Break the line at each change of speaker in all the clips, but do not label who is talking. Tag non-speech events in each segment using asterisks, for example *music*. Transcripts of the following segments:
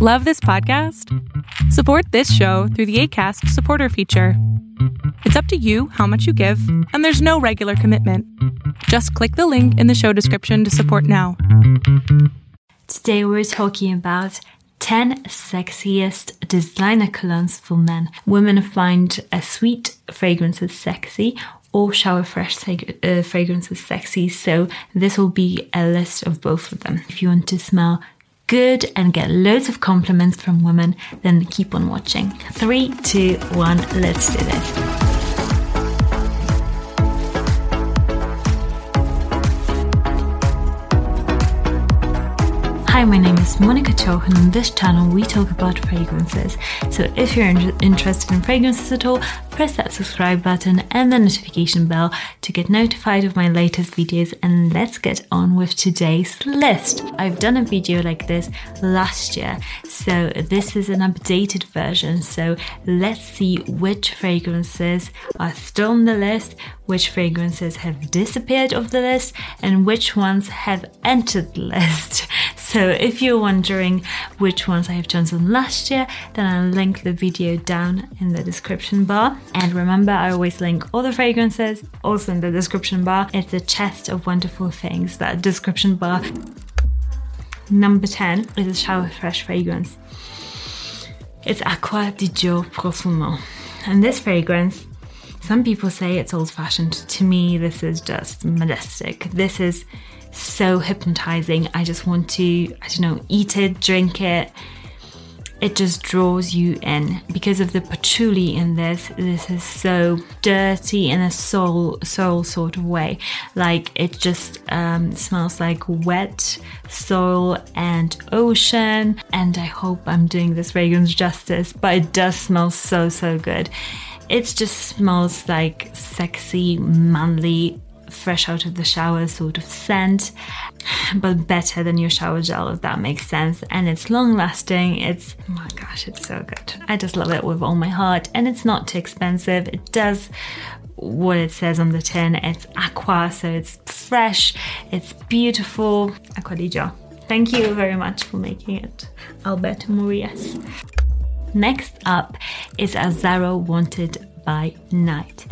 Love this podcast? Support this show through the ACAST supporter feature. It's up to you how much you give, and there's no regular commitment. Just click the link in the show description to support now.
Today we're talking about 10 sexiest designer colognes for men. Women find a sweet fragrances sexy or shower fresh uh, fragrances sexy, so this will be a list of both of them. If you want to smell good and get loads of compliments from women, then keep on watching. Three, two, one, let's do this. Hi, my name is Monika Cioch, and on this channel we talk about fragrances. So if you're in- interested in fragrances at all, press that subscribe button and the notification bell to get notified of my latest videos. And let's get on with today's list. I've done a video like this last year, so this is an updated version. So let's see which fragrances are still on the list, which fragrances have disappeared off the list, and which ones have entered the list. *laughs* So if you're wondering which ones I have chosen last year, then I'll link the video down in the description bar. And remember, I always link all the fragrances also in the description bar. It's a chest of wonderful things, that description bar. Number 10 is a shower fresh fragrance. It's Acqua di Gio Profumo. And this fragrance some people say it's old fashioned. To me, this is just majestic. This is so hypnotizing. I just want to, I don't know, eat it, drink it. It just draws you in because of the patchouli in this. This is so dirty in a soul, soul sort of way. Like it just um, smells like wet soil and ocean. And I hope I'm doing this fragrance justice, but it does smell so, so good. It just smells like sexy, manly fresh out of the shower sort of scent, but better than your shower gel, if that makes sense. And it's long lasting. It's, oh my gosh, it's so good. I just love it with all my heart. And it's not too expensive. It does what it says on the tin. It's aqua, so it's fresh, it's beautiful. Acqua di Gio. Thank you very much for making it, Alberto Morillas. Next up is Azzaro Wanted by Night.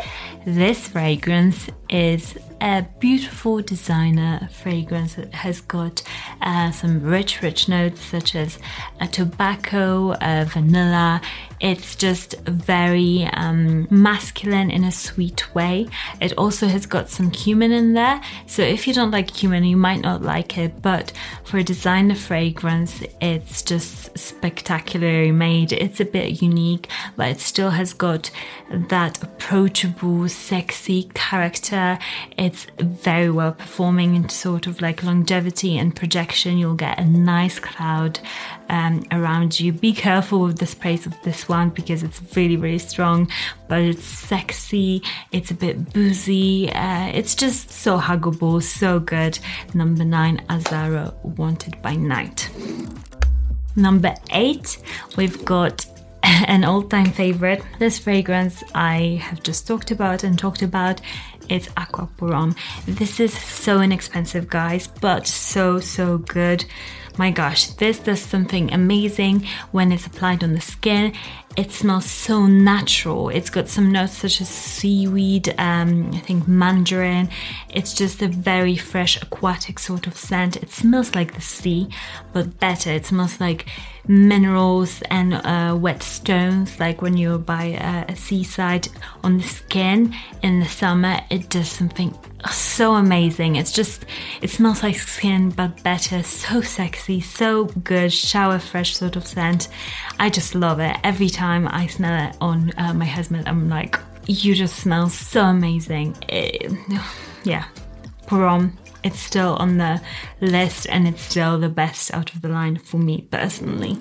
This fragrance is a beautiful designer fragrance. that has got uh, some rich, rich notes such as a tobacco, a vanilla. It's just very um, masculine in a sweet way. It also has got some cumin in there. So if you don't like cumin, you might not like it. But for a designer fragrance, it's just spectacularly made. It's a bit unique, but it still has got that approachable, sexy character. It's very well performing in sort of like longevity and projection. You'll get a nice cloud um, around you. Be careful with the sprays of this one because it's really, really strong, but it's sexy. It's a bit boozy. Uh, it's just so huggable, so good. Number nine, Azzaro Wanted by Night. Number eight, we've got *laughs* an all time favorite. This fragrance I have just talked about and talked about. It's Acqua Pour This is so inexpensive, guys, but so, so good. My gosh, this does something amazing when it's applied on the skin. It smells so natural. It's got some notes such as seaweed, um, I think mandarin. It's just a very fresh aquatic sort of scent. It smells like the sea, but better. It smells like minerals and uh, wet stones, like when you're by a, a seaside on the skin in the summer. It does something so amazing. It's just, it smells like skin, but better. So sexy, so good, shower fresh sort of scent. I just love it. Every time I smell it on uh, my husband, I'm like, you just smell so amazing. It, *sighs* yeah, Pour Homme. It's still on the list and it's still the best out of the line for me personally.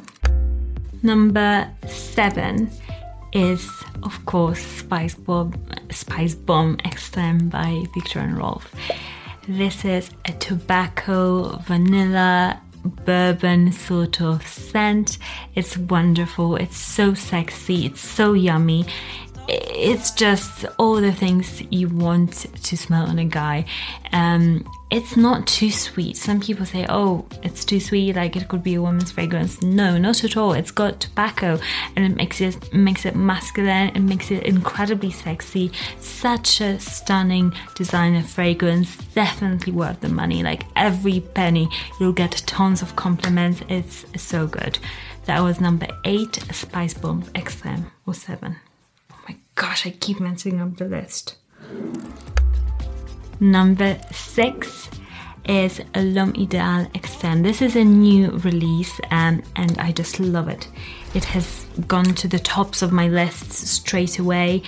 Number seven is, of course, Spice Bomb, Spice Bomb Extreme by Viktor and Rolf. This is a tobacco, vanilla, bourbon sort of scent. It's wonderful. It's so sexy. It's so yummy. It's just all the things you want to smell on a guy. Um, it's not too sweet. Some people say, oh, it's too sweet, like it could be a woman's fragrance. No, not at all. It's got tobacco and it makes it makes it masculine, it makes it incredibly sexy. Such a stunning designer fragrance, definitely worth the money. Like every penny, you'll get tons of compliments. It's so good. That was number eight, Spice Bomb Extreme or seven. Gosh, I keep messing up the list. Number six is L'Homme Ideal Extreme. This is a new release um, and I just love it. It has gone to the tops of my lists straight away.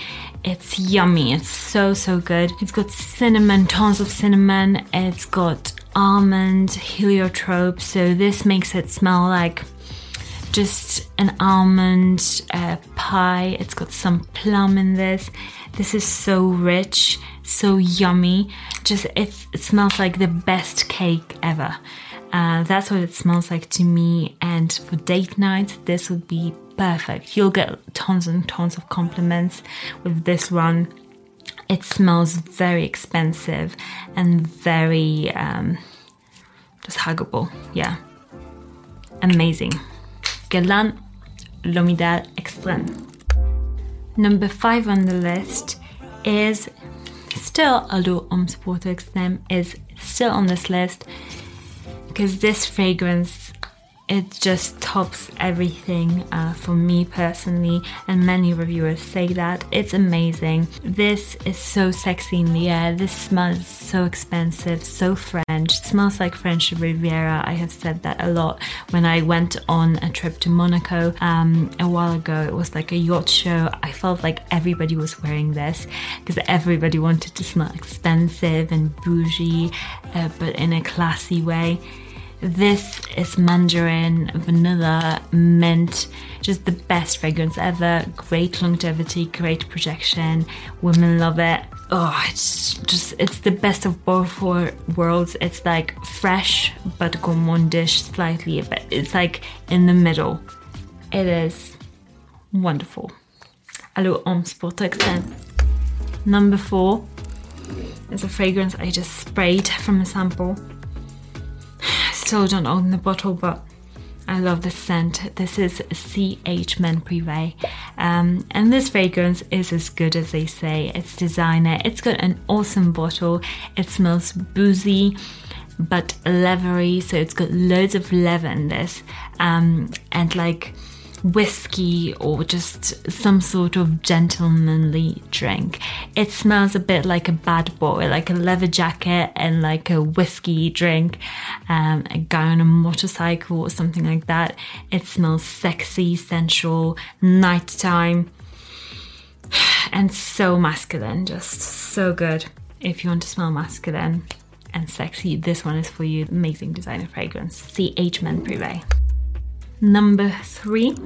It's yummy, it's so, so good. It's got cinnamon, tons of cinnamon. It's got almond, heliotrope, so this makes it smell like just an almond uh, pie. It's got some plum in this. This is so rich, so yummy. Just it, it smells like the best cake ever. Uh, that's what it smells like to me. And for date night, this would be perfect. You'll get tons and tons of compliments with this one. It smells very expensive and very um, just huggable. Yeah, amazing. Guerlain L'Homme Ideal Extreme. Number five on the list is still Allure Homme Sport Extreme is still on this list because this fragrance it just tops everything uh, for me personally, and many reviewers say that. It's amazing. This is so sexy in the air. This smells so expensive, so French. It smells like French Riviera. I have said that a lot when I went on a trip to Monaco um, a while ago. It was like a yacht show. I felt like everybody was wearing this because everybody wanted to smell expensive and bougie, uh, but in a classy way. This is mandarin, vanilla, mint, just the best fragrance ever. Great longevity, great projection. Women love it. Oh, it's just, it's the best of both worlds. It's like fresh but gourmandish slightly, but it's like in the middle. It is wonderful. Allure Homme Sport Extreme. Number four is a fragrance I just sprayed from a sample still don't own the bottle, but I love the scent. This is CH Men Privé. Um, and this fragrance is as good as they say. It's designer. It's got an awesome bottle. It smells boozy but leathery. So it's got loads of leather in this. Um, and like whiskey or just some sort of gentlemanly drink. It smells a bit like a bad boy, like a leather jacket and like a whiskey drink, um, a guy on a motorcycle or something like that. It smells sexy, sensual, nighttime, and so masculine, just so good. If you want to smell masculine and sexy, this one is for you. Amazing designer fragrance, CH Men Privé. Number three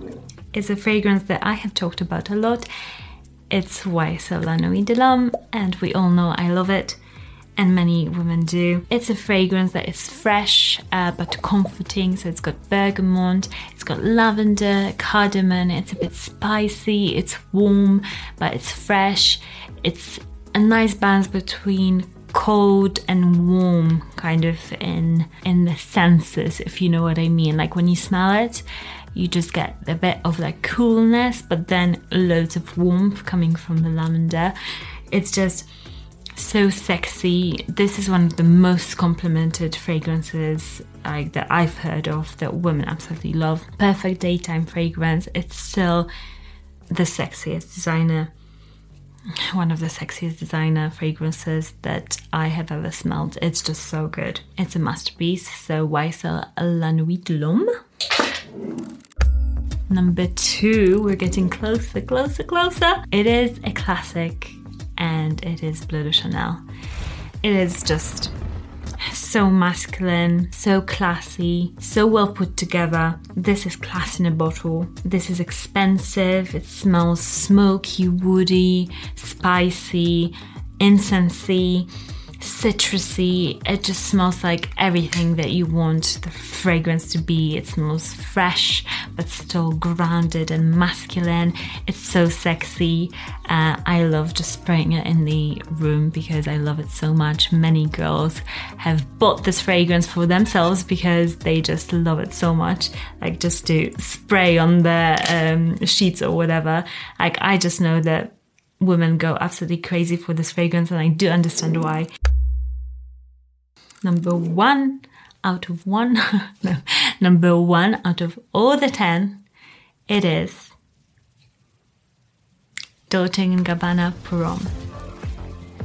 is a fragrance that I have talked about a lot. It's YSL La de and we all know I love it, and many women do. It's a fragrance that is fresh uh, but comforting, so it's got bergamot, it's got lavender, cardamom, it's a bit spicy, it's warm, but it's fresh. It's a nice balance between cold and warm kind of in in the senses if you know what i mean. Like when you smell it you just get a bit of like coolness but then loads of warmth coming from the lavender. It's just so sexy. This is one of the most complimented fragrances like that i've heard of that women absolutely love. Perfect daytime fragrance. It's still the sexiest designer one of the sexiest designer fragrances that I have ever smelled. It's just so good. It's a masterpiece. So YSL La Nuit de l'Homme. Number two, we're getting closer, closer, closer. It is a classic and it is Bleu de Chanel. It is just so masculine, so classy, so well put together. This is class in a bottle. This is expensive. It smells smoky, woody, spicy, incensey, citrusy. It just smells like everything that you want the fragrance to be. It smells fresh, but still grounded and masculine. It's so sexy. Uh, I love just spraying it in the room because I love it so much. Many girls have bought this fragrance for themselves because they just love it so much. Like just to spray on their um, sheets or whatever. Like I just know that women go absolutely crazy for this fragrance, and I do understand why. Number one out of one, *laughs* no, number one out of all the ten, it is Dolce & Gabbana Pour Homme.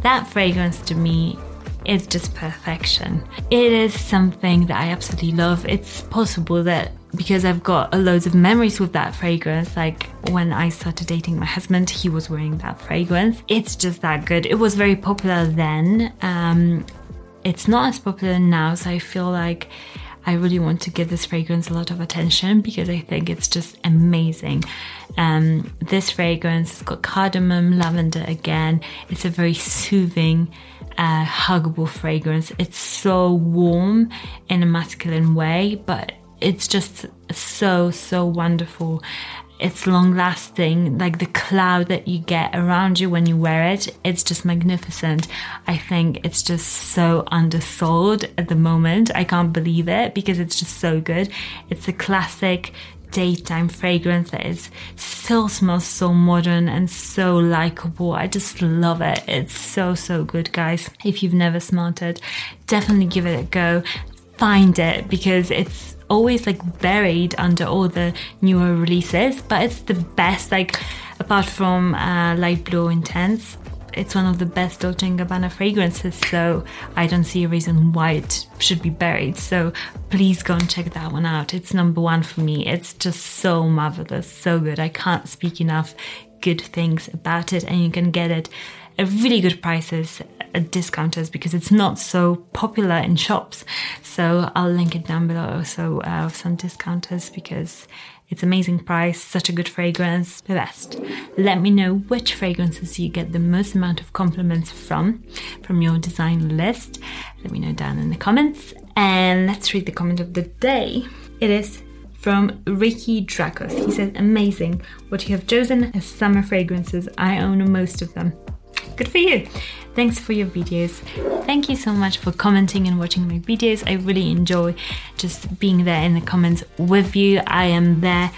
That fragrance to me is just perfection. It is something that I absolutely love. It's possible that because I've got a loads of memories with that fragrance. Like when I started dating my husband, he was wearing that fragrance. It's just that good. It was very popular then. Um, it's not as popular now, so I feel like I really want to give this fragrance a lot of attention because I think it's just amazing. Um, this fragrance has got cardamom, lavender again. It's a very soothing, uh, huggable fragrance. It's so warm in a masculine way, but it's just so, so wonderful. It's long lasting, like the cloud that you get around you when you wear it, it's just magnificent. I think it's just so undersold at the moment. I can't believe it because it's just so good. It's a classic daytime fragrance that is still smells so modern and so likable. I just love it. It's so so good, guys. If you've never smelled it, definitely give it a go. Find it because it's always like buried under all the newer releases, but it's the best. Like apart from uh, Light Blue Intense, it's one of the best Dolce & Gabbana fragrances, so I don't see a reason why it should be buried. So please go and check that one out. It's number one for me. It's just so marvelous, so good. I can't speak enough good things about it, and you can get it at really good prices at discounters because it's not so popular in shops. So I'll link it down below also uh, some discounters because it's amazing price, such a good fragrance, the best. Let me know which fragrances you get the most amount of compliments from, from your design list. Let me know down in the comments. And let's read the comment of the day. It is from Ricky Dracos. He said, Amazing. What you have chosen as summer fragrances. I own most of them. Good for you. Thanks for your videos. Thank you so much for commenting and watching my videos. I really enjoy just being there in the comments with you. I am there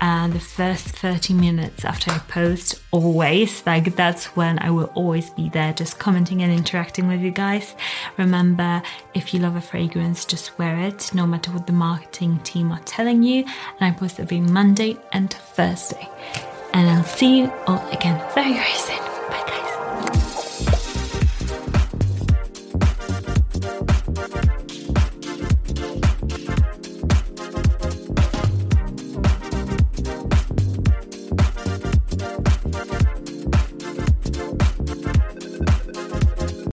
uh, the first 30 minutes after I post, always. Like, that's when I will always be there, just commenting and interacting with you guys. Remember, if you love a fragrance, just wear it, no matter what the marketing team are telling you. And I post every Monday and Thursday. And I'll see you all again very, very soon.